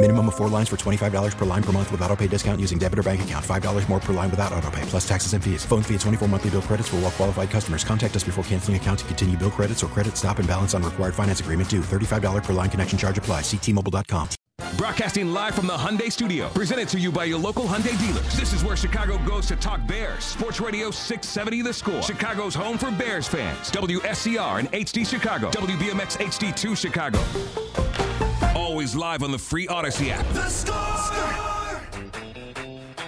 Minimum of four lines for $25 per line per month with auto pay discount using debit or bank account. $5 more per line without auto pay, plus taxes and fees. Phone fee at 24 monthly bill credits for all well qualified customers. Contact us before canceling account to continue bill credits or credit stop and balance on required finance agreement due. $35 per line connection charge apply. Ctmobile.com. Broadcasting live from the Hyundai Studio, presented to you by your local Hyundai dealers. This is where Chicago goes to talk Bears. Sports Radio 670 The Score. Chicago's home for Bears fans. WSCR and HD Chicago. WBMX HD2 Chicago. Always live on the free Audacy app.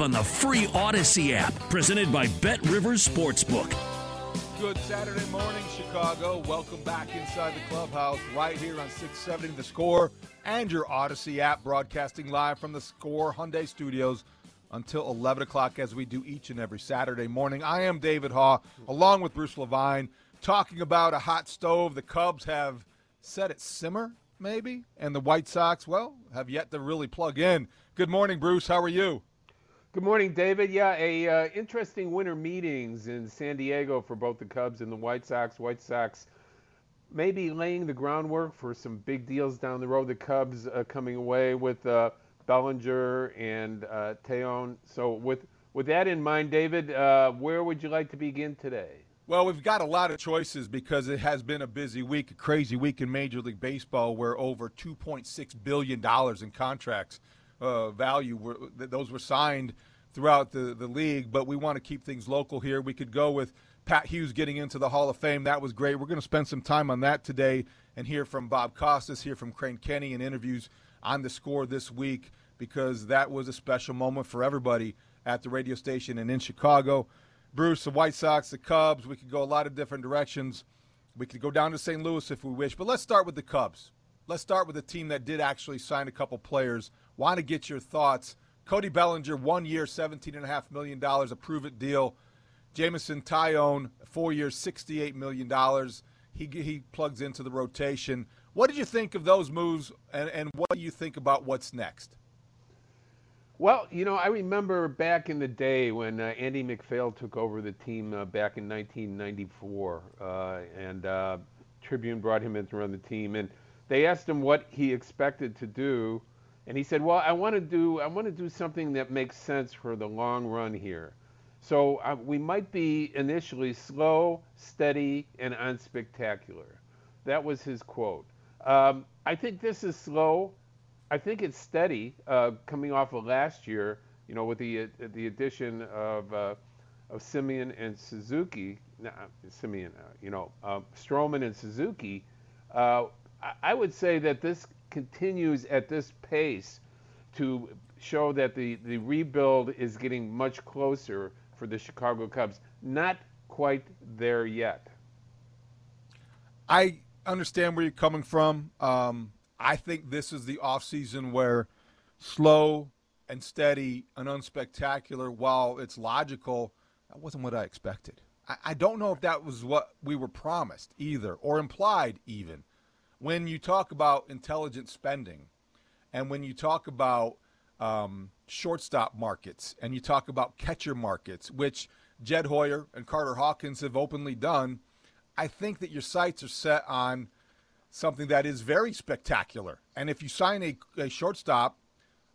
on the free Audacy app, presented by Bet Rivers Sportsbook. Good Saturday morning, Chicago. Welcome back inside the clubhouse right here on 670 The Score and your Audacy app, broadcasting live from the Score Hyundai Studios until 11 o'clock as we do each and every Saturday morning. I am David Haugh, along with Bruce Levine, talking about a hot stove. The Cubs have set it simmer, maybe, and the White Sox, well, have yet to really plug in. Good morning, Bruce. How are you? Good morning, David. Yeah, a uh, interesting winter meetings in San Diego for both the Cubs and the White Sox. White Sox maybe laying the groundwork for some big deals down the road. The Cubs uh, coming away with uh, Bellinger and uh, Taillon. So with with that in mind, David, uh, where would you like to begin today? Well, we've got a lot of choices because it has been a busy week, a crazy week in Major League Baseball, where over 2.6 billion dollars in contracts uh, value. Were, those were signed throughout the, the league, but we want to keep things local here. We could go with Pat Hughes getting into the Hall of Fame. That was great. We're going to spend some time on that today and hear from Bob Costas, hear from Crane Kenney in interviews on the score this week because that was a special moment for everybody at the radio station and in Chicago. Bruce, the White Sox, the Cubs, we could go a lot of different directions. We could go down to St. Louis if we wish, but let's start with the Cubs. Let's start with a team that did actually sign a couple players – Want to get your thoughts. Cody Bellinger, one year, $17.5 million, a prove it deal. Jamison Taillon, four years, $68 million. He, he plugs into the rotation. What did you think of those moves, and, and what do you think about what's next? Well, you know, I remember back in the day when uh, Andy MacPhail took over the team uh, back in 1994, uh, and uh, Tribune brought him in to run the team, and they asked him what he expected to do and he said, "Well, I want to do I want to do something that makes sense for the long run here. So uh, we might be initially slow, steady, and unspectacular." That was his quote. Um, I think this is slow. I think it's steady, uh, coming off of last year. You know, with the uh, the addition of uh, of Semien and Suzuki, nah, Semien, uh, you know, uh, Stroman and Suzuki. I, I would say that this continues at this pace to show that the, the rebuild is getting much closer for the Chicago Cubs. Not quite there yet. I understand where you're coming from. Um, I think this is the offseason where slow and steady and unspectacular, while it's logical, that wasn't what I expected. I, I don't know if that was what we were promised either, or implied even when you talk about intelligent spending and when you talk about um, shortstop markets and you talk about catcher markets, which Jed Hoyer and Carter Hawkins have openly done, I think that your sights are set on something that is very spectacular. And if you sign a, a shortstop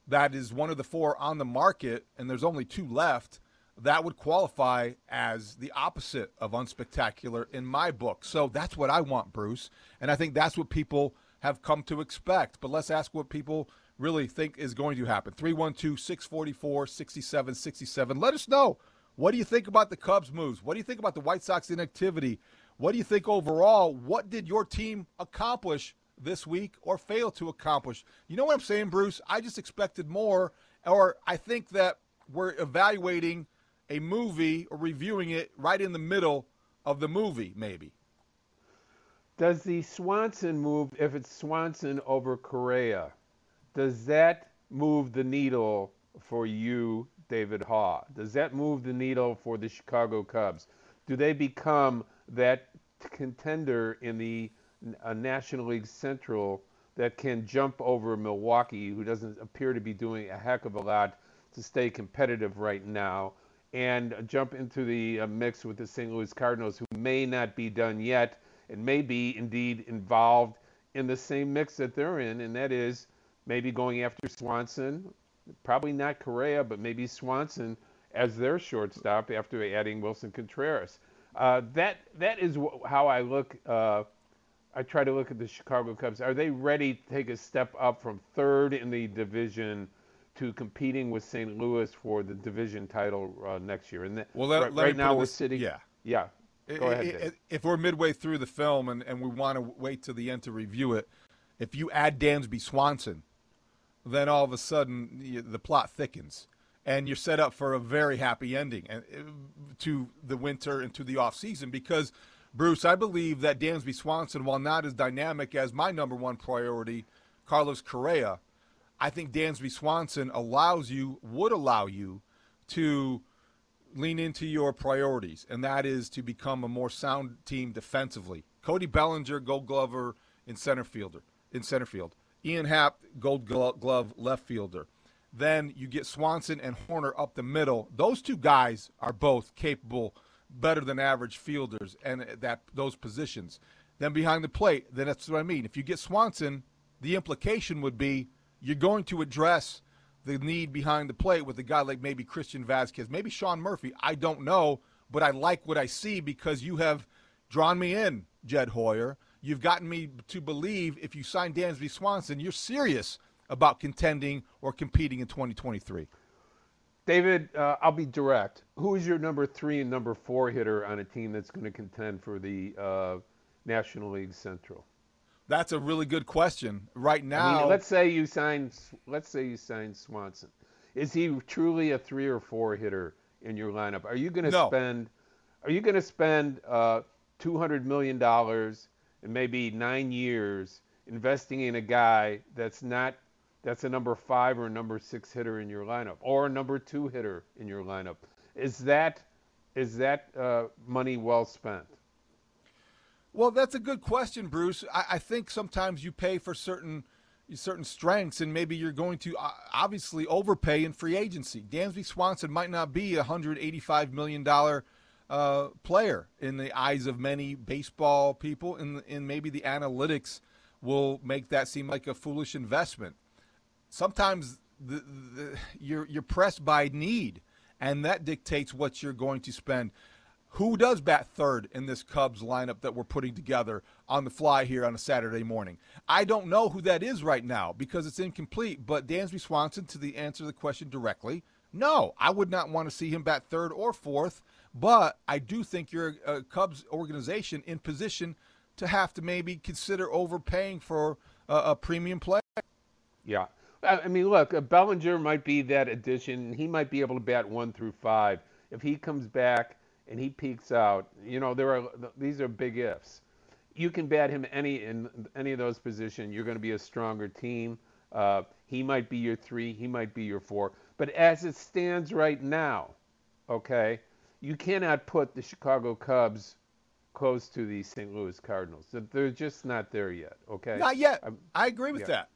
that is one of the four on the market and there's only two left, that would qualify as the opposite of unspectacular in my book. So that's what I want, Bruce. And I think that's what people have come to expect. But let's ask what people really think is going to happen. 312 644 6767. Let us know. What do you think about the Cubs' moves? What do you think about the White Sox inactivity? What do you think overall? What did your team accomplish this week or fail to accomplish? You know what I'm saying, Bruce? I just expected more, or I think that we're evaluating a movie or reviewing it right in the middle of the movie, maybe. Does the Swanson move, if it's Swanson over Correa, does that move the needle for you, David Haugh? Does that move the needle for the Chicago Cubs? Do they become that contender in the uh, National League Central that can jump over Milwaukee, who doesn't appear to be doing a heck of a lot to stay competitive right now, and jump into the uh, mix with the St. Louis Cardinals, who may not be done yet and may be indeed involved in the same mix that they're in, and that is maybe going after Swanson, probably not Correa, but maybe Swanson as their shortstop after adding Willson Contreras. Uh, that that is how I look. Uh, I try to look at the Chicago Cubs. Are they ready to take a step up from third in the division to competing with St. Louis for the division title uh, next year? And the, well, let, right, let right now we're this, sitting. Yeah, yeah. Go ahead. It, if we're midway through the film and, and we want to wait to the end to review it, if you add Dansby Swanson, then all of a sudden the plot thickens and you're set up for a very happy ending uh, to the winter and to the off season because Bruce, I believe that Dansby Swanson, while not as dynamic as my number one priority, Carlos Correa, I think Dansby Swanson allows you, would allow you to lean into your priorities, and that is to become a more sound team defensively. Cody Bellinger, Gold Glover in center fielder, in center field. Ian Happ, Gold Glove left fielder. Then you get Swanson and Hoerner up the middle. Those two guys are both capable, better than average fielders, and that those positions. Then behind the plate, then that's what I mean. If you get Swanson, the implication would be you're going to address the need behind the plate with a guy like maybe Christian Vazquez, maybe Sean Murphy. I don't know, but I like what I see because you have drawn me in, Jed Hoyer. You've gotten me to believe if you sign Dansby Swanson, you're serious about contending or competing in 2023? David, uh, I'll be direct. Who is your number three and number four hitter on a team that's going to contend for the uh, National League Central? That's a really good question. Right now, I mean, let's say you sign. Let's say you sign Swanson. Is he truly a three or four hitter in your lineup? Are you going to no. spend? Are you going to spend uh, two hundred million dollars in maybe nine years investing in a guy that's not that's a number five or number six hitter in your lineup, or a number two hitter in your lineup. Is that is that uh, money well spent? Well, that's a good question, Bruce. I, I, think sometimes you pay for certain certain strengths, and maybe you're going to uh, obviously overpay in free agency. Dansby Swanson might not be a hundred eighty-five million dollar uh, player in the eyes of many baseball people, and in maybe the analytics will make that seem like a foolish investment sometimes the, the, you're you're pressed by need, and that dictates what you're going to spend. Who does bat third in this Cubs lineup that we're putting together on the fly here on a Saturday morning? I don't know who that is right now because it's incomplete. But Dansby Swanson, to the answer to the question directly, no, I would not want to see him bat third or fourth. But I do think you're a Cubs organization in position to have to maybe consider overpaying for a, a premium player. Yeah, I mean, look, Bellinger might be that addition. He might be able to bat one through five. If he comes back and he peaks out, you know, there are these are big ifs. You can bat him any in any of those positions. You're going to be a stronger team. Uh, he might be your three. He might be your four. But as it stands right now, okay, you cannot put the Chicago Cubs close to the St. Louis Cardinals. They're just not there yet. Okay. Not yet. I'm, i agree with yeah. that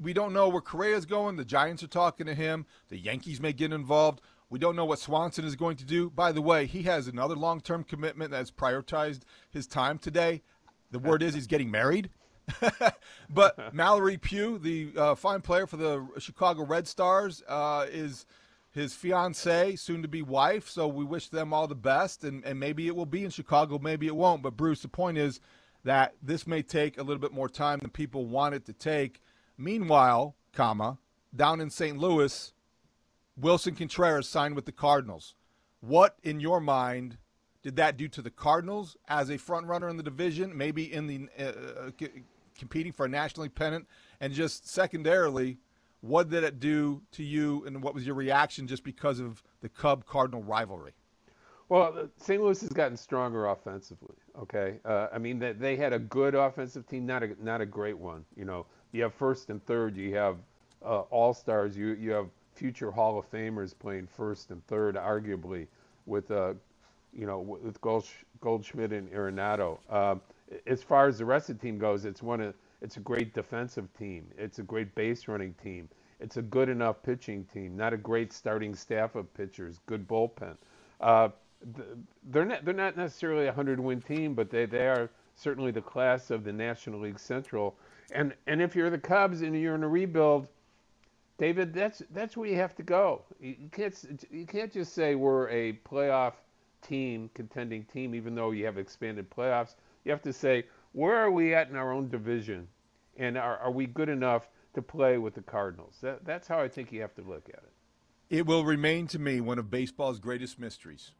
we don't know where Correa's going. The Giants are talking to him. The Yankees may get involved. We don't know what Swanson is going to do. By the way, he has another long term commitment that's prioritized his time today. The word is he's getting married. but Mallory Pugh, the uh, fine player for the Chicago Red Stars, uh, is his fiancee, soon to be wife. So we wish them all the best. And, and maybe it will be in Chicago, maybe it won't. But Bruce, the point is that this may take a little bit more time than people want it to take. Meanwhile, comma, down in St. Louis, Willson Contreras signed with the Cardinals. What, in your mind, did that do to the Cardinals as a front runner in the division, maybe in the uh, uh competing for a National pennant, and just secondarily, what did it do to you, and what was your reaction just because of the Cub Cardinal rivalry? Well, St. Louis has gotten stronger offensively. Okay, uh, I mean that they had a good offensive team, not a not a great one. You know, you have first and third, you have uh, all stars, you you have future Hall of Famers playing first and third, arguably with uh, you know with Goldschmidt and Arenado. Um, as far as the rest of the team goes, it's one of it's a great defensive team. It's a great base running team. It's a good enough pitching team. Not a great starting staff of pitchers. Good bullpen. Uh, they're not they're not necessarily a hundred win team, but they, they are certainly the class of the National League Central. And and if you're the Cubs and you're in a rebuild, David, that's that's where you have to go. You, can't you can't just say we're a playoff team, contending team, even though you have expanded playoffs. You have to say where are we at in our own division, and are are we good enough to play with the Cardinals? That, that's how I think you have to look at it. It will remain to me one of baseball's greatest mysteries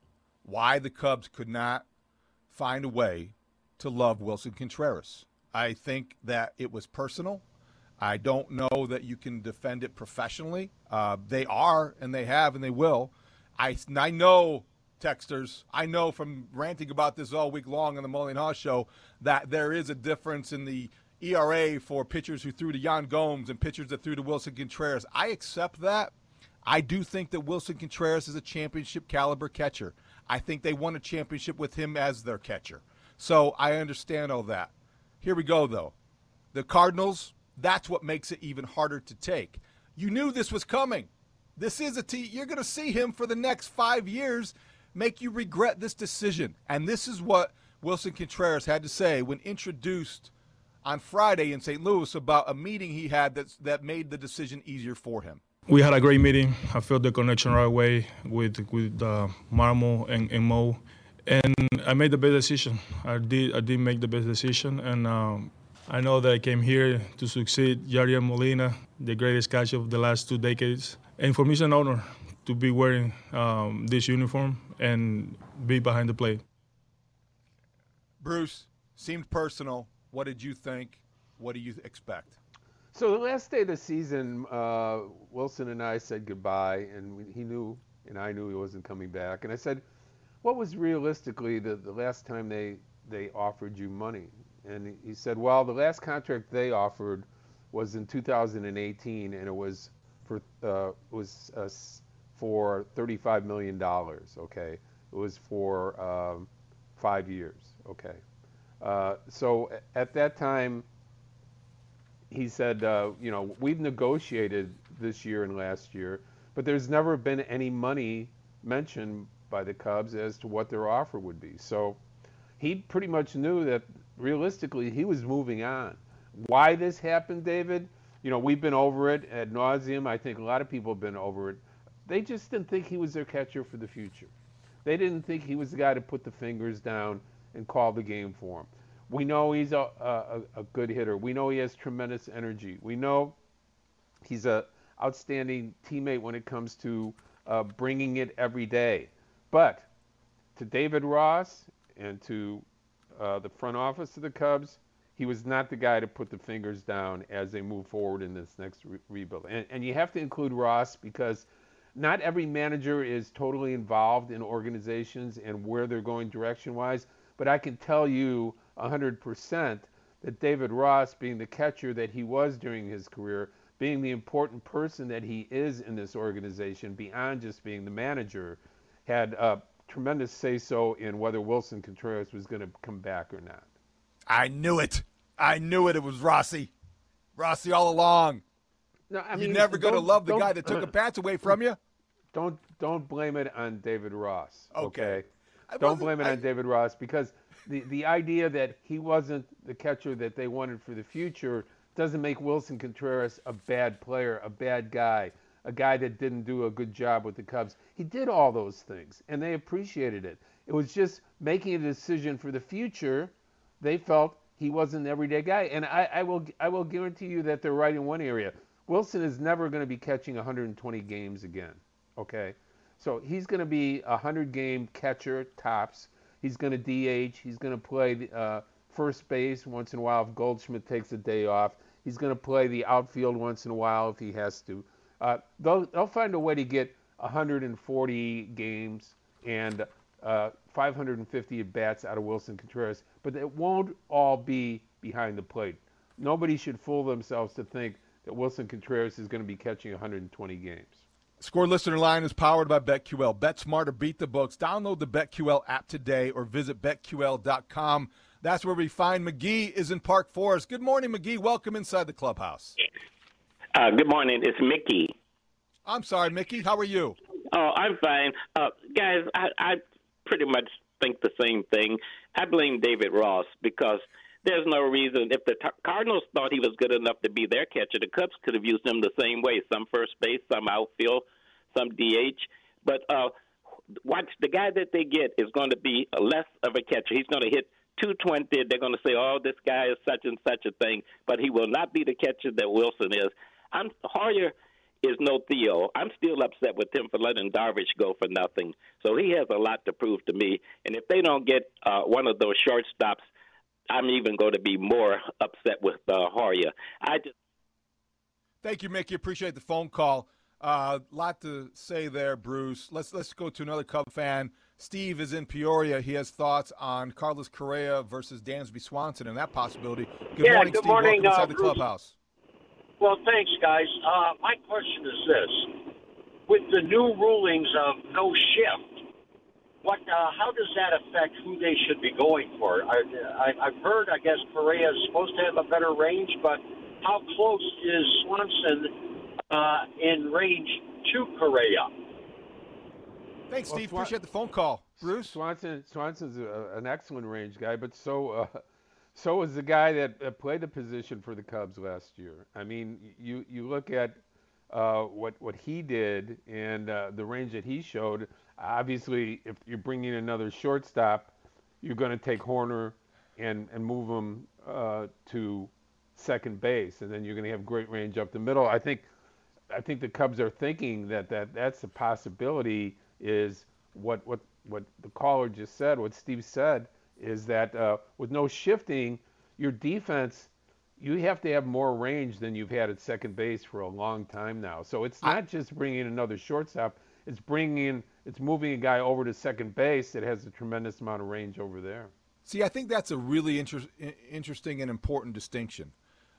why the Cubs could not find a way to love Willson Contreras. I think that it was personal. I don't know that you can defend it professionally. Uh, they are, and they have, and they will. I, I know, texters, I know from ranting about this all week long on the Mully and Haugh show that there is a difference in the ERA for pitchers who threw to Yan Gomes and pitchers that threw to Willson Contreras. I accept that. I do think that Willson Contreras is a championship caliber catcher. I think they won a championship with him as their catcher. So I understand all that. Here we go, though. The Cardinals, that's what makes it even harder to take. You knew this was coming. This is a T. You're going to see him for the next five years make you regret this decision. And this is what Willson Contreras had to say when introduced on Friday in St. Louis about a meeting he had that's, that made the decision easier for him we had a great meeting. I felt the connection right away with with uh, Marmo and, and, Mo, and I made the best decision. I did I did make the best decision, and um, I know that I came here to succeed Yadier Molina, the greatest catcher of the last two decades, and for me it's an honor to be wearing um, this uniform and be behind the plate. Bruce seemed personal. What did you think? What do you expect? So the last day of the season, uh, Willson and I said goodbye, and we, he knew, and I knew he wasn't coming back. And I said, "What was realistically the, the last time they they offered you money?" And he said, "Well, the last contract they offered was in 2018, and it was for uh, was uh, for 35 million dollars. Okay, it was for um, five years. Okay, uh, so at that time." he said, uh, you know, we've negotiated this year and last year, but there's never been any money mentioned by the Cubs as to what their offer would be. So he pretty much knew that realistically he was moving on. Why this happened, David? You know, we've been over it ad nauseum. I think a lot of people have been over it. They just didn't think he was their catcher for the future. They didn't think he was the guy to put the fingers down and call the game for him. We know he's a, a, a good hitter. We know he has tremendous energy. We know he's a outstanding teammate when it comes to uh, bringing it every day. But to David Ross and to uh, the front office of the Cubs, he was not the guy to put the fingers down as they move forward in this next re- rebuild. And, and you have to include Ross because not every manager is totally involved in organizations and where they're going direction wise. But I can tell you 100% that David Ross, being the catcher that he was during his career, being the important person that he is in this organization, beyond just being the manager, had a tremendous say so in whether Willson Contreras was going to come back or not. I knew it. I knew it. It was Rossi. Rossi all along. No, I mean, You're never going to love the guy that took a bats away from you. don't don't blame it on David Ross. Okay. okay? Don't blame it I, on David Ross because the the idea that he wasn't the catcher that they wanted for the future doesn't make Willson Contreras a bad player, a bad guy, a guy that didn't do a good job with the Cubs. He did all those things, and they appreciated it. It was just making a decision for the future. They felt he wasn't an everyday guy, and I, I will I will guarantee you that they're right in one area. Willson is never going to be catching 120 games again. Okay, so he's going to be a 100 game catcher tops. He's going to DH. He's going to play uh, first base once in a while if Goldschmidt takes a day off. He's going to play the outfield once in a while if he has to. Uh, they'll, they'll find a way to get 140 games and uh, 550 at bats out of Willson Contreras, but it won't all be behind the plate. Nobody should fool themselves to think that Willson Contreras is going to be catching 120 games. Score listener line is powered by BetQL. Bet smarter, beat the books. Download the BetQL app today or visit betql.com. That's where we find McGee is in Park Forest. Good morning, McGee. Welcome inside the clubhouse. Uh, good morning. It's Mickey. I'm sorry, Mickey. How are you? Oh, I'm fine. Uh, guys, I, I pretty much think the same thing. I blame David Ross because – there's no reason. If the Cardinals thought he was good enough to be their catcher, the Cubs could have used him the same way. Some first base, some outfield, some DH. But uh, watch the guy that they get is going to be less of a catcher. He's going to hit 220. They're going to say, "Oh, this guy is such and such a thing," but he will not be the catcher that Willson is. I'm Hoyer is no Theo. I'm still upset with him for letting Darvish go for nothing. So he has a lot to prove to me. And if they don't get uh, one of those shortstops I'm even going to be more upset with uh, Hoyer. I just. Thank you, Mickey. Appreciate the phone call. A uh, lot to say there, Bruce. Let's let's go to another Cub fan. Steve is in Peoria. He has thoughts on Carlos Correa versus Dansby Swanson and that possibility. Good yeah, morning, good Steve. Morning, Welcome uh, inside the Bruce. clubhouse. Well, thanks, guys. Uh, my question is this: with the new rulings of no shift, what? Uh, how does that affect who they should be going for? I, I, I've heard, I guess Correa is supposed to have a better range, but how close is Swanson uh, in range to Correa? Thanks, Steve. Well, Appreciate the phone call, Bruce. Swanson Swanson's a, an excellent range guy, but so uh, so is the guy that uh, played the position for the Cubs last year. I mean, you you look at uh, what what he did and uh, the range that he showed. Obviously, if you're bringing another shortstop, you're going to take Hoerner and and move him uh, to second base, and then you're going to have great range up the middle. I think I think the Cubs are thinking that, that that's a possibility. Is what what what the caller just said, what Steve said, is that uh, with no shifting, your defense you have to have more range than you've had at second base for a long time now. So it's not just bringing another shortstop; it's bringing it's moving a guy over to second base that has a tremendous amount of range over there. See, I think that's a really inter- interesting and important distinction.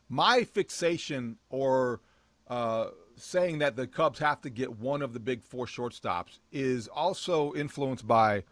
My fixation or uh, saying that the Cubs have to get one of the big four shortstops is also influenced by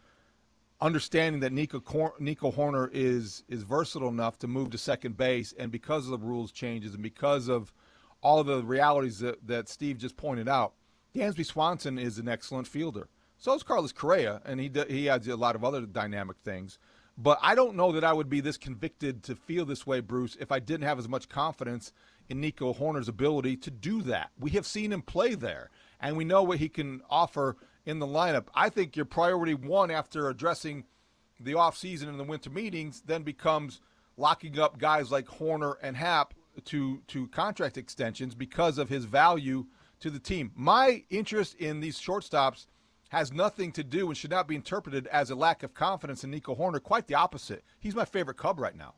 understanding that Nico Cor- Nico Hoerner is is versatile enough to move to second base, and because of the rules changes and because of all of the realities that, that Steve just pointed out, Dansby Swanson is an excellent fielder. So is Carlos Correa, and he he adds a lot of other dynamic things. But I don't know that I would be this convicted to feel this way, Bruce, if I didn't have as much confidence in Nico Hoerner's ability to do that. We have seen him play there, and we know what he can offer in the lineup. I think your priority one after addressing the offseason and the winter meetings then becomes locking up guys like Hoerner and Happ to to contract extensions because of his value to the team. My interest in these shortstops has nothing to do and should not be interpreted as a lack of confidence in Nico Hoerner. Quite the opposite. He's my favorite Cub right now.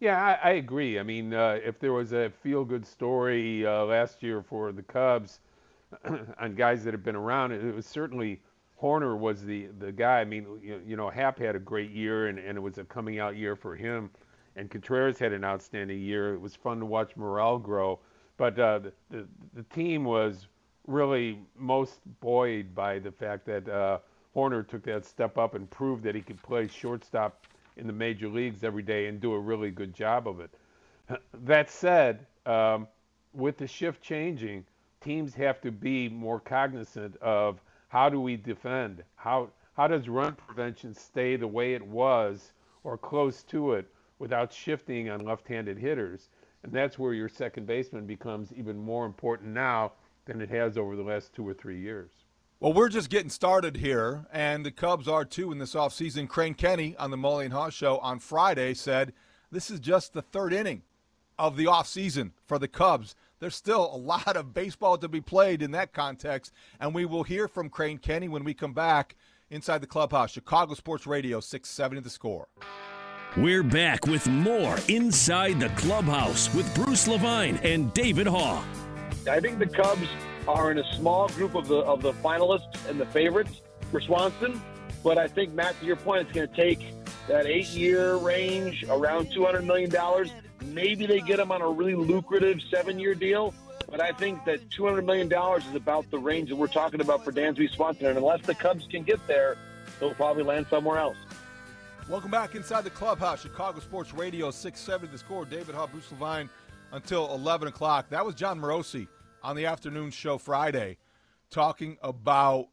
Yeah, I, I agree. I mean, uh, if there was a feel-good story uh, last year for the Cubs on guys that have been around, it was certainly Hoerner was the the guy. I mean, you, you know, Happ had a great year, and, and it was a coming out year for him. And Contreras had an outstanding year. It was fun to watch Morel grow. But uh, the, the the team was really most buoyed by the fact that uh, Hoerner took that step up and proved that he could play shortstop in the major leagues every day and do a really good job of it. That said, um, with the shift changing, teams have to be more cognizant of how do we defend? How how does run prevention stay the way it was or close to it without shifting on left-handed hitters? And that's where your second baseman becomes even more important now than it has over the last two or three years. Well, we're just getting started here, and the Cubs are too in this offseason. Crane Kenney on the Mully and Haugh show on Friday said this is just the third inning of the offseason for the Cubs. There's still a lot of baseball to be played in that context, and we will hear from Crane Kenney when we come back inside the clubhouse. Chicago Sports Radio, 670 the score. We're back with more Inside the Clubhouse with Bruce Levine and David Haugh. I think the Cubs are in a small group of the of the finalists and the favorites for Swanson. But I think Matt, to your point, it's going to take that eight-year range, around two hundred million dollars. Maybe they get him on a really lucrative seven-year deal. But I think that two hundred million dollars is about the range that we're talking about for Dansby Swanson. And unless the Cubs can get there, they'll probably land somewhere else. Welcome back inside the clubhouse, Chicago Sports Radio, 670 the score. David Haugh, Bruce Levine until 11 o'clock. That was Jon Morosi on the afternoon show Friday talking about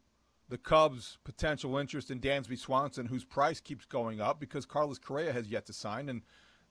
the Cubs' potential interest in Dansby Swanson, whose price keeps going up because Carlos Correa has yet to sign. And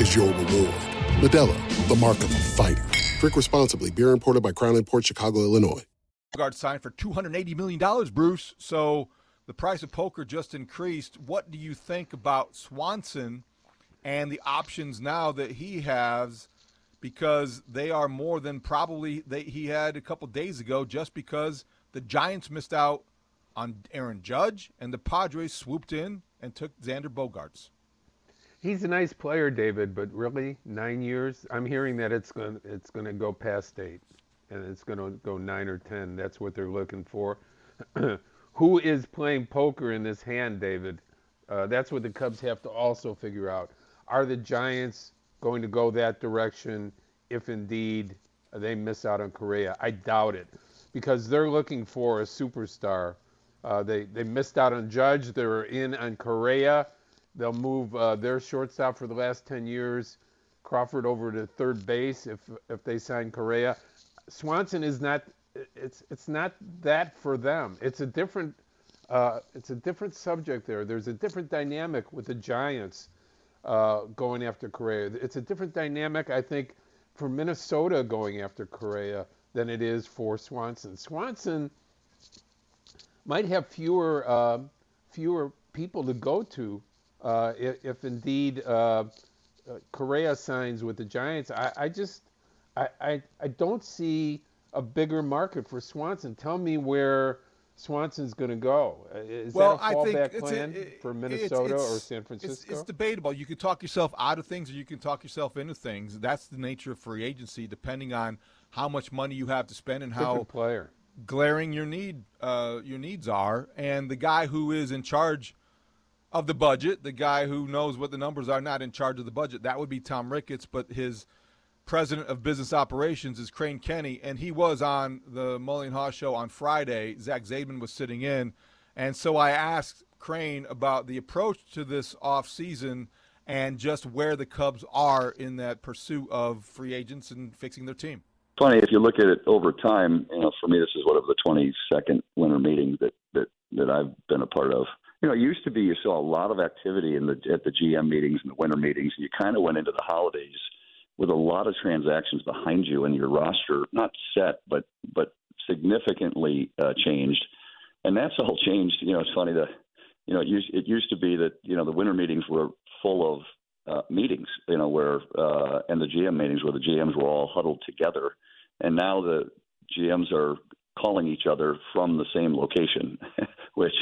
is your reward. Modelo, the mark of a fighter. Drink responsibly. Beer imported by Crown Port Chicago, Illinois. Guard signed for $280 million, Bruce. So the price of poker just increased. What do you think about Swanson and the options now that he has? Because they are more than probably they, he had a couple days ago, just because the Giants missed out on Aaron Judge and the Padres swooped in and took Xander Bogaerts. He's a nice player, David, but really nine years. I'm hearing that it's going it's going to go past eight, and it's going to go nine or ten. That's what they're looking for. Who is playing poker in this hand, David? Uh, that's what the Cubs have to also figure out. Are the Giants going to go that direction if indeed they miss out on Correa? I doubt it, because they're looking for a superstar. Uh, they they missed out on Judge. They were in on Correa They'll move uh, their shortstop for the last 10 years, Crawford, over to third base if if they sign Correa. Swanson is not. It's it's not that for them. It's a different. Uh, it's a different subject there. There's a different dynamic with the Giants uh, going after Correa. It's a different dynamic, I think, for Minnesota going after Correa than it is for Swanson. Swanson might have fewer uh, fewer people to go to uh, if, if, indeed uh, uh, Correa signs with the Giants, I, I just I, I, I don't see a bigger market for Swanson. Tell me where Swanson's going to go. Uh, is well, that a fallback plan a, it, for Minnesota it's, it's, or San Francisco? It's, it's, debatable. You can talk yourself out of things, or you can talk yourself into things. That's the nature of free agency, depending on how much money you have to spend and how player. glaring your need uh, your needs are. And the guy who is in charge of the budget, the guy who knows what the numbers are, not in charge of the budget. That would be Tom Ricketts, but his president of business operations is Crane Kenney, and he was on the Mully and Haugh show on Friday. Zach Zaidman was sitting in, and so I asked Crane about the approach to this off season and just where the Cubs are in that pursuit of free agents and fixing their team. Funny if you look at it over time. You know, for me, this is one of the 22nd winter meetings that that that I've been a part of. You know, it used to be you saw a lot of activity in the at the GM meetings and the winter meetings, and you kind of went into the holidays with a lot of transactions behind you and your roster not set, but but significantly uh, changed, and that's all changed. You know, it's funny that you know it used, it used to be that you know the winter meetings were full of uh, meetings, you know, where uh, and the GM meetings where the GMs were all huddled together, and now the GMs are calling each other from the same location, which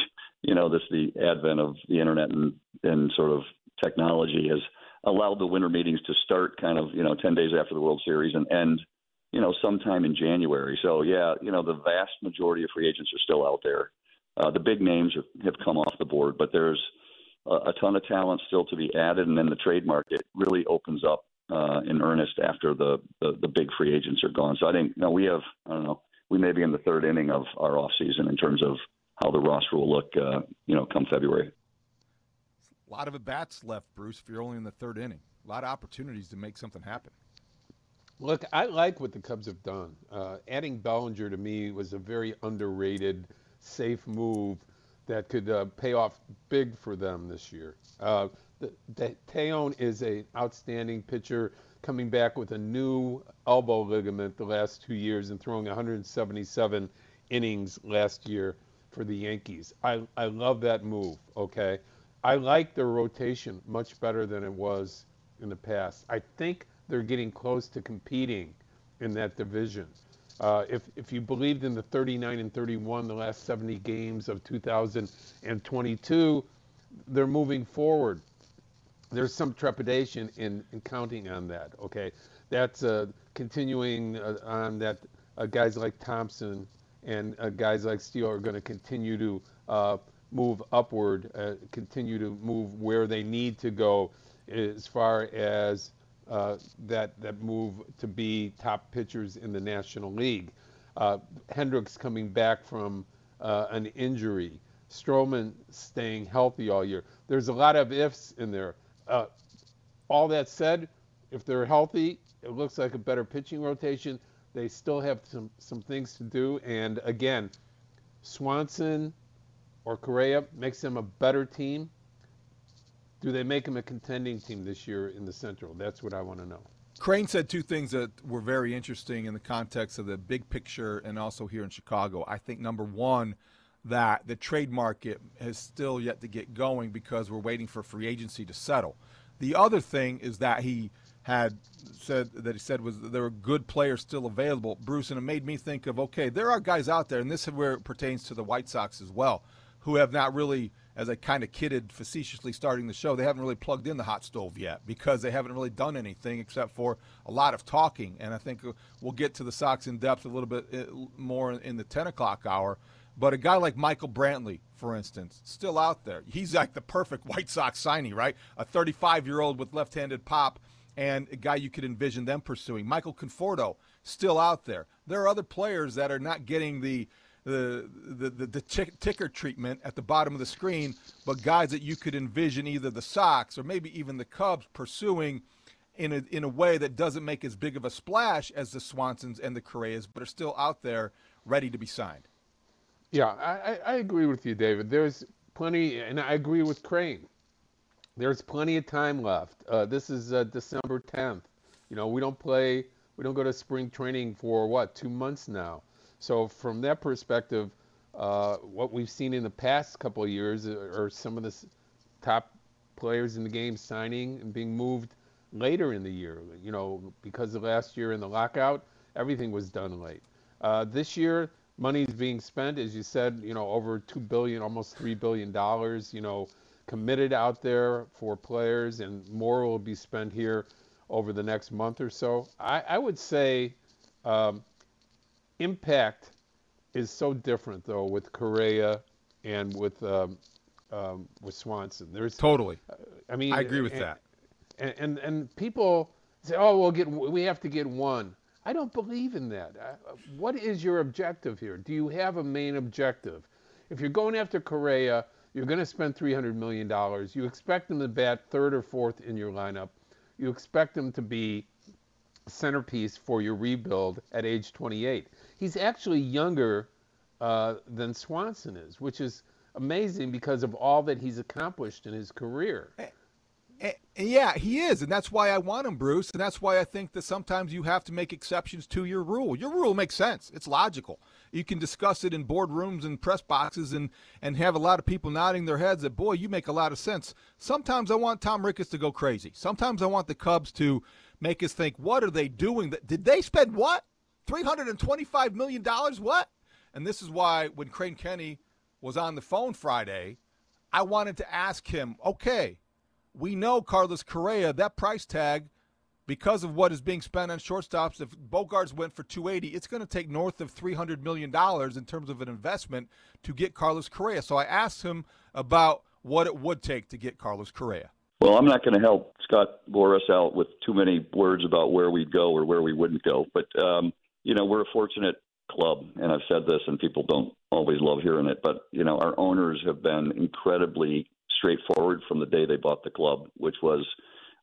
you know this the advent of the internet and and sort of technology has allowed the winter meetings to start kind of you know 10 days after the World Series and end you know sometime in January. So yeah, you know the vast majority of free agents are still out there. Uh, the big names are, have come off the board, but there's a, a ton of talent still to be added, and then the trade market really opens up uh, in earnest after the, the the big free agents are gone. So I think you know, we have I don't know we may be in the third inning of our off season in terms of how the roster will look uh, you know come February. A lot of at bats left, Bruce. If you're only in the third inning, a lot of opportunities to make something happen. Look, I like what the Cubs have done. Uh, adding Bellinger to me was a very underrated, safe move that could uh, pay off big for them this year. Uh, the, the, Taillon is an outstanding pitcher, coming back with a new elbow ligament the last two years and throwing 177 innings last year for the Yankees. I, I love that move. Okay, I like their rotation much better than it was in the past. I think they're getting close to competing in that division. Uh, if, if you believed in the 39 and 31, the last 70 games of 2022, they're moving forward. There's some trepidation in, in counting on that. Okay, that's uh, continuing uh, on that. Uh, guys like Thompson and uh, guys like Steele are going to continue to uh, move upward, uh, continue to move where they need to go as far as uh, that that move to be top pitchers in the National League. Uh, Hendricks coming back from uh, an injury, Stroman staying healthy all year. There's a lot of ifs in there. All that said, if they're healthy, it looks like a better pitching rotation. They still have some some things to do, and again, Swanson or Correa makes them a better team? Do they make them a contending team this year in the Central? That's what I want to know. Crane said two things that were very interesting in the context of the big picture and also here in Chicago. I think number one, that the trade market has still yet to get going because we're waiting for free agency to settle. The other thing is that he had said that he said was there were good players still available, Bruce, and it made me think of okay, there are guys out there, and this is where it pertains to the White Sox as well who have not really, as I kind of kidded facetiously starting the show, they haven't really plugged in the hot stove yet because they haven't really done anything except for a lot of talking. And I think we'll get to the Sox in depth a little bit uh, more in the 10 o'clock hour. But a guy like Michael Brantley, for instance, still out there. He's like the perfect White Sox signing, right? A 35 year old with left handed pop and a guy you could envision them pursuing. Michael Conforto, still out there. There are other players that are not getting the the the, the, the ticker treatment at the bottom of the screen, but guys that you could envision either the Sox or maybe even the Cubs pursuing in a, in a way that doesn't make as big of a splash as the Swansons and the Correas, but are still out there ready to be signed. Yeah, I, I agree with you, David. There's plenty, and I agree with Crane. There's plenty of time left. Uh, this is uh, December 10th. You know, we don't play, we don't go to spring training for what, two months now. So from that perspective, uh, what we've seen in the past couple of years are some of the top players in the game signing and being moved later in the year. You know, because of last year in the lockout, everything was done late. Uh, this year, money is being spent, as you said, you know, over two billion, almost three billion dollars. You know, committed out there for players, and more will be spent here over the next month or so. I, I would say. Um, impact is so different though with Correa and with um, um, with Swanson. There's totally. Uh, I mean, I agree with and, that. And, and and people say, "Oh, we'll get we have to get one." I don't believe in that. What is your objective here? Do you have a main objective? If you're going after Correa, you're going to spend $300 million. You expect him to bat third or fourth in your lineup. You expect him to be centerpiece for your rebuild at age 28. He's actually younger uh, than Swanson is, which is amazing because of all that he's accomplished in his career. And, yeah, he is, and that's why I want him, Bruce. And that's why I think that sometimes you have to make exceptions to your rule. Your rule makes sense; it's logical. You can discuss it in boardrooms and press boxes, and and have a lot of people nodding their heads that, boy, you make a lot of sense. Sometimes I want Tom Ricketts to go crazy. Sometimes I want the Cubs to make us think, what are they doing? Did they spend what? Three hundred and twenty-five million dollars? What? And this is why when Crane Kenney was on the phone Friday, I wanted to ask him, okay we know Carlos Correa, that price tag, because of what is being spent on shortstops, if Bogaerts went for 280, it's going to take north of 300 million dollars in terms of an investment to get Carlos Correa. So I asked him about what it would take to get Carlos Correa. Well, I'm not going to help Scott Boras out with too many words about where we'd go or where we wouldn't go, but um, you know we're a fortunate club, and I've said this, and people don't always love hearing it, but you know our owners have been incredibly straightforward from the day they bought the club, which was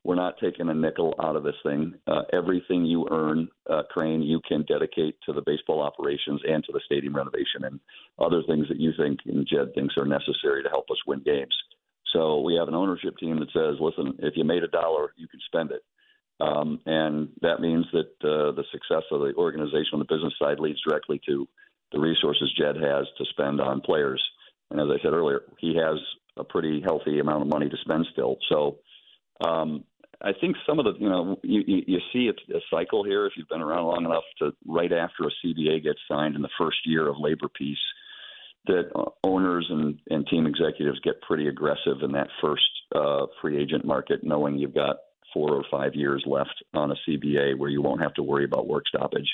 we're not taking a nickel out of this thing. Uh, everything you earn, uh, Crane, you can dedicate to the baseball operations and to the stadium renovation and other things that you think and Jed thinks are necessary to help us win games. So we have an ownership team that says, listen, if you made a dollar, you can spend it. Um, and that means that uh, the success of the organization on the business side leads directly to the resources Jed has to spend on players. And as I said earlier, he has a pretty healthy amount of money to spend still. So um, I think some of the, you know, you, you, see a, a cycle here if you've been around long enough to right after a CBA gets signed in the first year of labor peace, that owners and, and team executives get pretty aggressive in that first uh, free agent market, knowing you've got four or five years left on a CBA where you won't have to worry about work stoppage.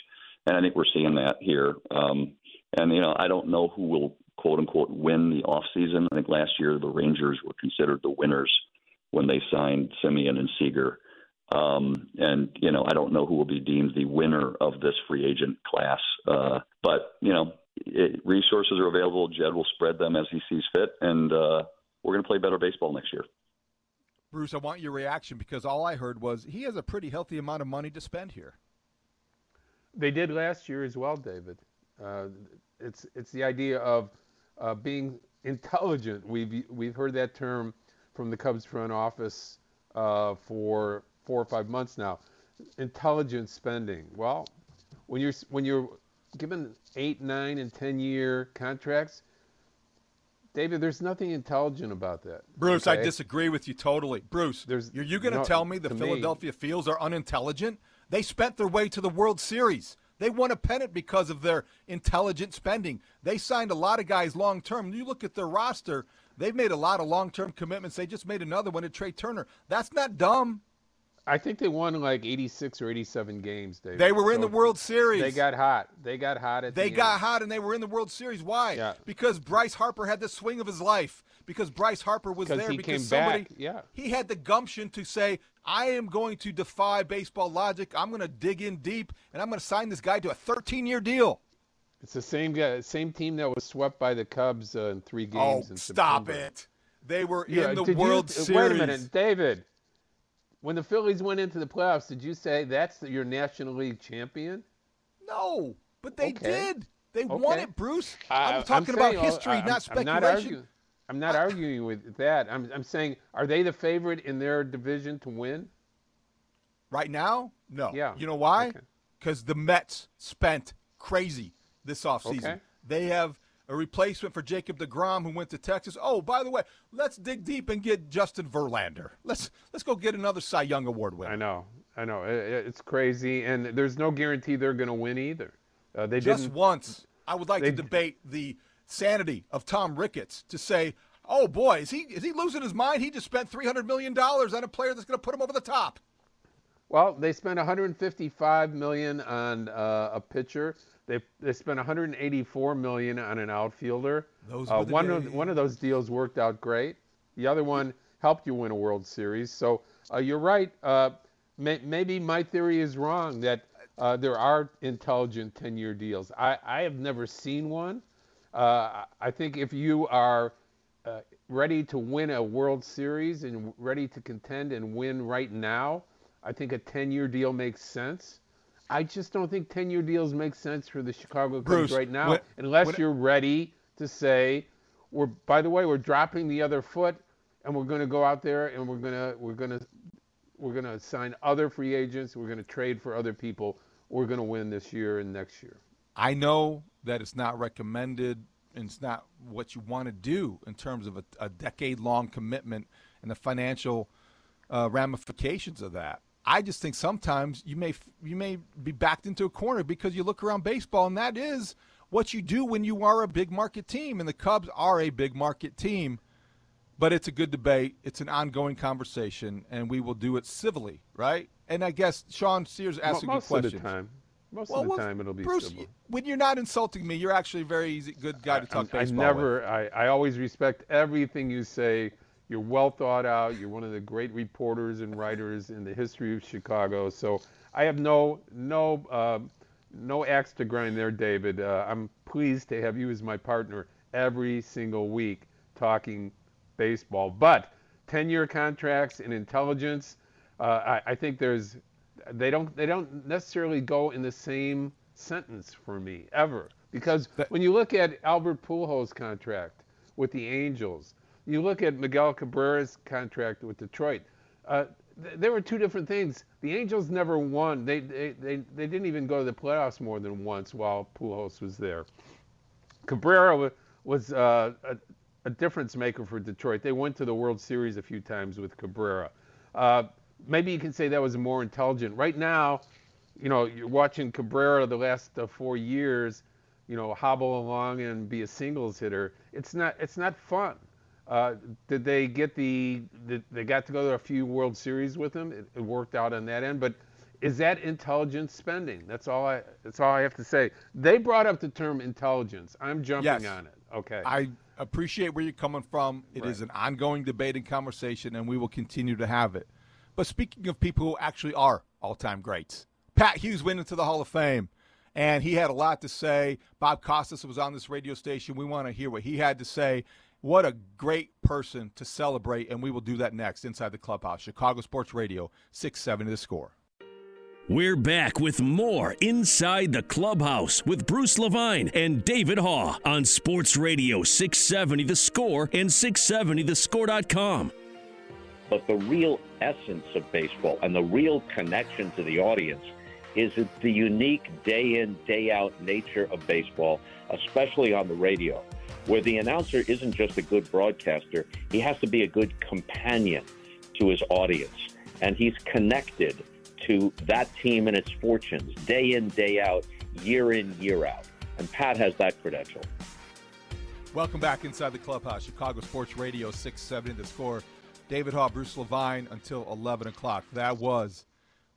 And I think we're seeing that here. Um, and you know, I don't know who will quote unquote win the off season. I think last year the Rangers were considered the winners when they signed Semien and Seager. Um, and you know, I don't know who will be deemed the winner of this free agent class. Uh, but you know, it, resources are available. Jed will spread them as he sees fit, and uh, we're going to play better baseball next year. Bruce, I want your reaction because all I heard was he has a pretty healthy amount of money to spend here. They did last year as well, David. Uh, it's it's the idea of uh, being intelligent. We've we've heard that term from the Cubs front office uh, for four or five months now. Intelligent spending. Well, when you're when you're given eight, nine, and ten year contracts, David, there's nothing intelligent about that. Bruce, okay? I disagree with you totally. Bruce, there's, are you going no, to tell me the Philadelphia me, Fields are unintelligent? They spent their way to the World Series. They won a pennant because of their intelligent spending. They signed a lot of guys long term. You look at their roster, they've made a lot of long term commitments. They just made another one to Trea Turner. That's not dumb. I think they won like 86 or 87 games. David. They were in the World Series. They got hot. They got hot at. They the got end. hot, and they were in the World Series. Why? Yeah. Because Bryce Harper had the swing of his life. Because Bryce Harper was there. He because came somebody. Back. Yeah. He had the gumption to say, "I am going to defy baseball logic. I'm going to dig in deep, and I'm going to sign this guy to a 13-year deal." It's the same guy, same team that was swept by the Cubs uh, in three games. Oh, in stop September. it! They were Yeah, in the World you, Series. Wait a minute, David. When the Phillies went into the playoffs, did you say that's your National League champion? No, but they Okay. did. They won it, Bruce. I'm talking about saying, oh, history, I'm- not I'm speculation. not arguing. I'm not arguing with that. I'm, I'm saying, are they the favorite in their division to win? Right now, no. Yeah. You know why? Okay. Because the Mets spent crazy this offseason. Okay. They have a replacement for Jacob DeGrom who went to Texas. Oh, by the way, let's dig deep and get Justin Verlander. Let's let's go get another Cy Young Award winner. I know. I know. It- it- it's crazy, and there's no guarantee they're going to win either. Uh, they Just didn't. once, I would like they- to debate the sanity of Tom Ricketts to say, "Oh boy, is he is he losing his mind? He just spent 300 million dollars on a player that's going to put him over the top." Well, they spent 155 million on uh, a pitcher. They they spent 184 million on an outfielder. Those uh, one of one of those deals worked out great. The other one helped you win a World Series. So uh, you're right. Uh, may, maybe my theory is wrong that uh, there are intelligent 10-year deals. I, I have never seen one. Uh, I think if you are uh, ready to win a World Series and ready to contend and win right now, I think a 10-year deal makes sense. I just don't think 10-year deals make sense for the Chicago Cubs right now, when- unless when- you're ready to say, "We're by the way, we're dropping the other foot, and we're going to go out there and we're going to we're going to we're going to sign other free agents. We're going to trade for other people. We're going to win this year and next year." I know that it's not recommended and it's not what you want to do in terms of a, a decade long commitment and the financial uh, ramifications of that. I just think sometimes you may you may be backed into a corner because you look around baseball and that is what you do when you are a big market team and the Cubs are a big market team. But it's a good debate. It's an ongoing conversation, and we will do it civilly, right? And I guess Sean Sears asked a good most question. of the time, most Well, of the well, time it'll be Bruce, civil. when you're not insulting me, you're actually a very easy, good guy to talk I baseball never. I, I always respect everything you say. You're well thought out. You're one of the great reporters and writers in the history of Chicago. So I have no no uh, no axe to grind there, David. Uh, I'm pleased to have you as my partner every single week talking baseball. But 10-year contracts and intelligence, uh, I, I think there's they don't they don't necessarily go in the same sentence for me ever because when you look at Albert Pujols' contract with the Angels, you look at Miguel Cabrera's contract with Detroit. Uh, th- there were two different things. The Angels never won. They, they they they didn't even go to the playoffs more than once while Pujols was there. Cabrera wa- was uh, a, a difference maker for Detroit. They went to the World Series a few times with Cabrera. Uh, maybe you can say that was more intelligent. Right now, you know, you're watching Cabrera the last uh, four years, you know, hobble along and be a singles hitter. It's not it's not fun. Uh, did they get the, the they got to go to a few World Series with him? It, it worked out on that end, but is that intelligence spending? That's all I that's all I have to say. They brought up the term intelligence. I'm jumping Yes. on it. Okay. I appreciate where you're coming from. It is an ongoing debate and conversation, and we will continue to have it. But speaking of people who actually are all-time greats, Pat Hughes went into the Hall of Fame, and he had a lot to say. Bob Costas was on this radio station. We want to hear what he had to say. What a great person to celebrate, and we will do that next inside the clubhouse. Chicago Sports Radio, 670 the score. We're back with more Inside the Clubhouse with Bruce Levine and David Haugh on Sports Radio 670 The Score and 670thescore.com. But the real essence of baseball and the real connection to the audience is the unique day in, day out nature of baseball, especially on the radio, where the announcer isn't just a good broadcaster, he has to be a good companion to his audience. And he's connected to that team and its fortunes day in, day out, year in, year out. And Pat has that credential. Welcome back inside the clubhouse, Chicago Sports Radio 670 the score. David Haugh, Bruce Levine until 11 o'clock. That was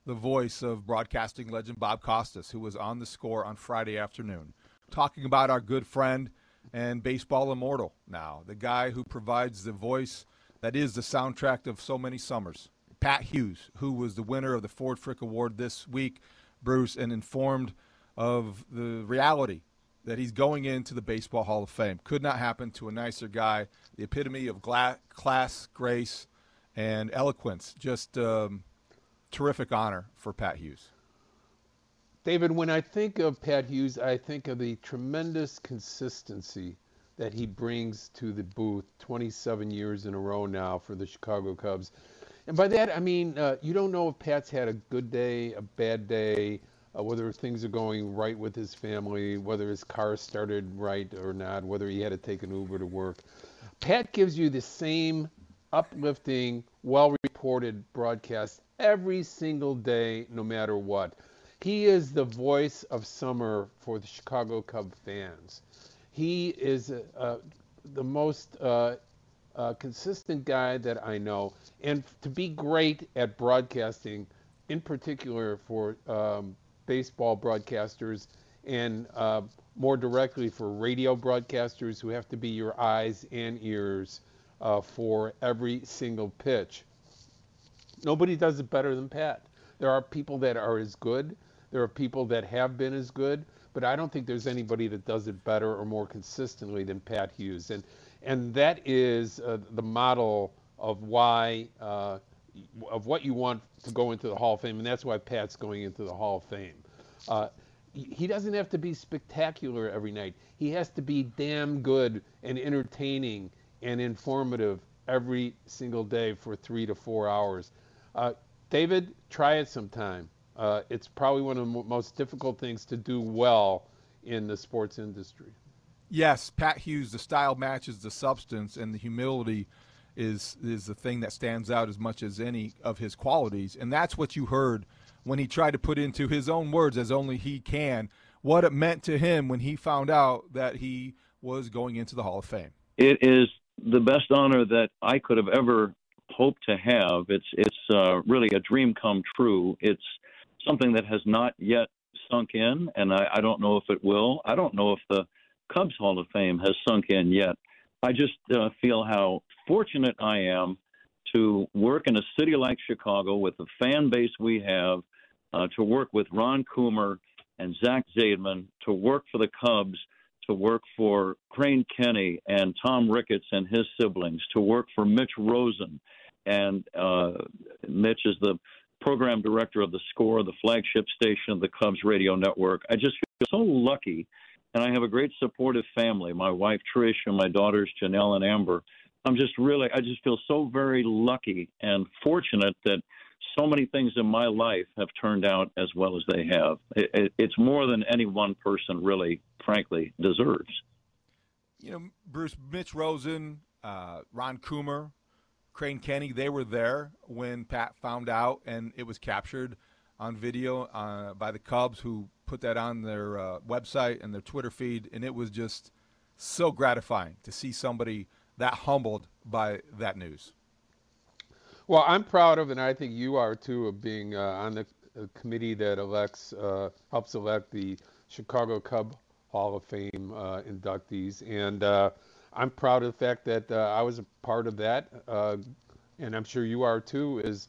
the voice of broadcasting legend Bob Costas, who was on the score on Friday afternoon, talking about our good friend and baseball immortal now, the guy who provides the voice that is the soundtrack of so many summers. Pat Hughes, who was the winner of the Ford Frick Award this week, Bruce, and informed of the reality that he's going into the Baseball Hall of Fame. Could not happen to a nicer guy. The epitome of gla- class, grace, and eloquence. Just um, terrific honor for Pat Hughes. David, when I think of Pat Hughes, I think of the tremendous consistency that he brings to the booth 27 years in a row now for the Chicago Cubs. And by that, I mean, uh, you don't know if Pat's had a good day, a bad day, uh, whether things are going right with his family, whether his car started right or not, whether he had to take an Uber to work. Pat gives you the same uplifting, well reported broadcast every single day, no matter what. He is the voice of summer for the Chicago Cub fans. He is uh, uh, the most uh, uh, consistent guy that I know. And to be great at broadcasting, in particular for um, baseball broadcasters and uh, more directly for radio broadcasters who have to be your eyes and ears uh, for every single pitch. Nobody does it better than Pat. There are people that are as good. There are people that have been as good, but I don't think there's anybody that does it better or more consistently than Pat Hughes. And and that is uh, the model of why uh, of what you want to go into the Hall of Fame, and that's why Pat's going into the Hall of Fame. Uh, he doesn't have to be spectacular every night. He has to be damn good and entertaining and informative every single day for three to four hours. Uh, David, try it sometime. Uh, it's probably one of the most difficult things to do well in the sports industry. Yes, Pat Hughes, the style matches the substance, and the humility is is the thing that stands out as much as any of his qualities, and that's what you heard when he tried to put into his own words, as only he can, what it meant to him when he found out that he was going into the Hall of Fame. It is the best honor that I could have ever hoped to have. It's it's uh, really a dream come true. It's something that has not yet sunk in, and I, I don't know if it will. I don't know if the Cubs Hall of Fame has sunk in yet. I just uh, feel how fortunate I am to work in a city like Chicago with the fan base we have, uh, to work with Ron Coomer and Zach Zaidman, to work for the Cubs, to work for Crane Kenney and Tom Ricketts and his siblings, to work for Mitch Rosen. And uh, Mitch is the program director of the score, the flagship station of the Cubs radio network. I just feel so lucky. And I have a great supportive family my wife, Trish, and my daughters, Janelle and Amber. I'm just really, I just feel so very lucky and fortunate that so many things in my life have turned out as well as they have. It, it, it's more than any one person really, frankly, deserves. You know, Bruce, Mitch Rosen, uh, Ron Coomer, Crane Kenney, they were there when Pat found out, and it was captured on video uh, by the Cubs, who put that on their uh, website and their Twitter feed, and it was just so gratifying to see somebody that humbled by that news. Well, I'm proud of, and I think you are too, of being uh, on the committee that elects, uh, helps elect the Chicago Cub Hall of Fame uh, inductees, and uh, I'm proud of the fact that uh, I was a part of that, uh, and I'm sure you are too. Is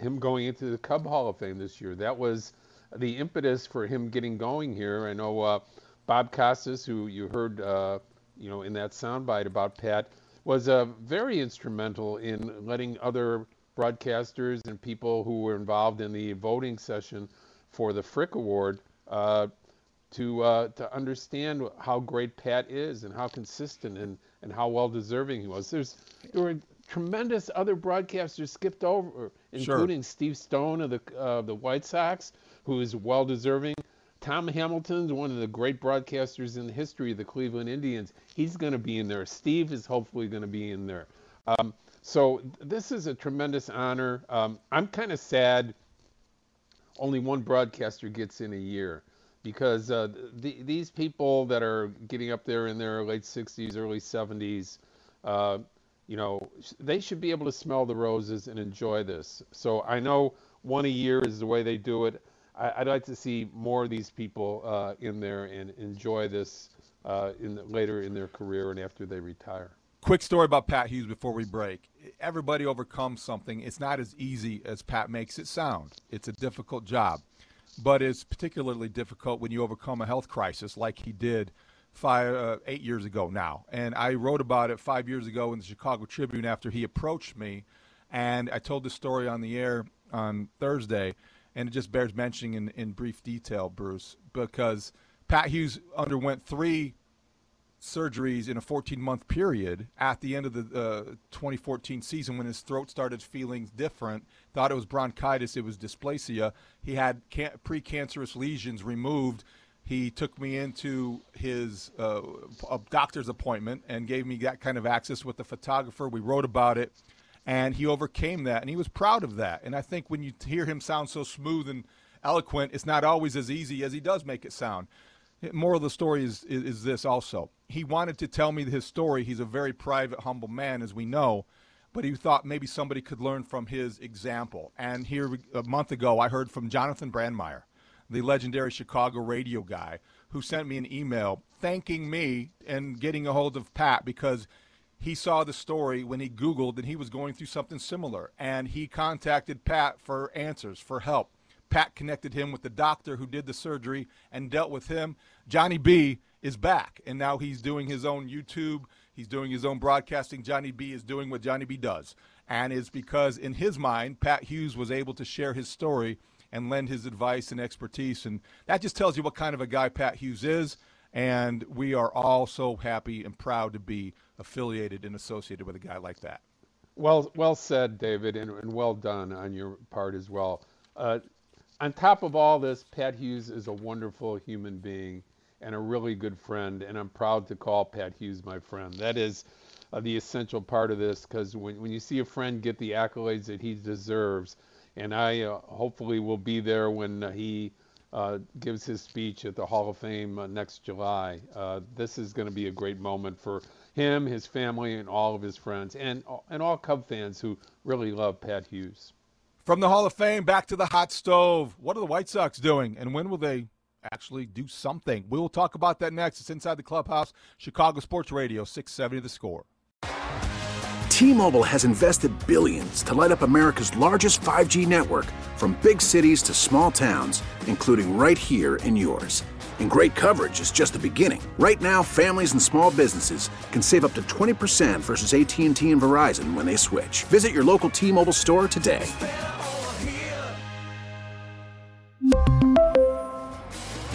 him going into the Cub Hall of Fame this year? That was the impetus for him getting going here. I know Bob Costas, who you heard, you know, in that soundbite about Pat was uh, very instrumental in letting other broadcasters and people who were involved in the voting session for the Frick Award uh, to uh, to understand how great Pat is and how consistent and, and how well deserving he was. There's there were tremendous other broadcasters skipped over, including sure. Steve Stone of the uh, the White Sox, who is well deserving. Tom Hamilton's one of the great broadcasters in the history of the Cleveland Indians. He's going to be in there. Steve is hopefully going to be in there. Um, so this is a tremendous honor. Um, I'm kind of sad only one broadcaster gets in a year because uh, the, these people that are getting up there in their late 60s, early 70s, uh, you know, they should be able to smell the roses and enjoy this. So I know one a year is the way they do it. I, would like to see more of these people uh, in there and enjoy this uh, in the, later in their career and after they retire. Quick story about Pat Hughes before we break. Everybody overcomes something. It's not as easy as Pat makes it sound. It's a difficult job, but it's particularly difficult when you overcome a health crisis like he did five, uh, eight years ago now. And I wrote about it five years ago in the Chicago Tribune after he approached me, and I told the story on the air on Thursday and it just bears mentioning in, in brief detail, Bruce, because Pat Hughes underwent three surgeries in a 14 month period at the end of the uh, 2014 season when his throat started feeling different. Thought it was bronchitis, it was dysplasia. He had can- precancerous lesions removed. He took me into his uh, doctor's appointment and gave me that kind of access with the photographer. We wrote about it and he overcame that, and he was proud of that. And I think when you hear him sound so smooth and eloquent, it's not always as easy as he does make it sound. Moral of the story is, is, is this also. He wanted to tell me his story. He's a very private, humble man, as we know, but he thought maybe somebody could learn from his example. And here, a month ago, I heard from Jonathon Brandmeier, the legendary Chicago radio guy, who sent me an email thanking me and getting a hold of Pat because he saw the story when he Googled and he was going through something similar. And he contacted Pat for answers, for help. Pat connected him with the doctor who did the surgery and dealt with him. Johnny B is back, and now he's doing his own YouTube. He's doing his own broadcasting. Johnny B is doing what Johnny B does. And it's because, in his mind, Pat Hughes was able to share his story and lend his advice and expertise. And that just tells you what kind of a guy Pat Hughes is. And we are all so happy and proud to be affiliated and associated with a guy like that. Well, well said, David, and, and well done on your part as well. Uh, on top of all this, Pat Hughes is a wonderful human being and a really good friend, and I'm proud to call Pat Hughes my friend. That is uh, the essential part of this because when, when you see a friend get the accolades that he deserves, and I uh, hopefully will be there when uh, he uh, gives his speech at the Hall of Fame uh, next July. Uh, this is going to be a great moment for him, his family, and all of his friends, and and all Cub fans who really love Pat Hughes. From the Hall of Fame back to the hot stove. What are the White Sox doing, and when will they actually do something? We will talk about that next. It's inside the clubhouse. Chicago Sports Radio, 670 The Score. T-Mobile has invested billions to light up America's largest 5G network, from big cities to small towns, including right here in yours. And great coverage is just the beginning. Right now, families and small businesses can save up to 20% versus AT&T and Verizon when they switch. Visit your local T-Mobile store today.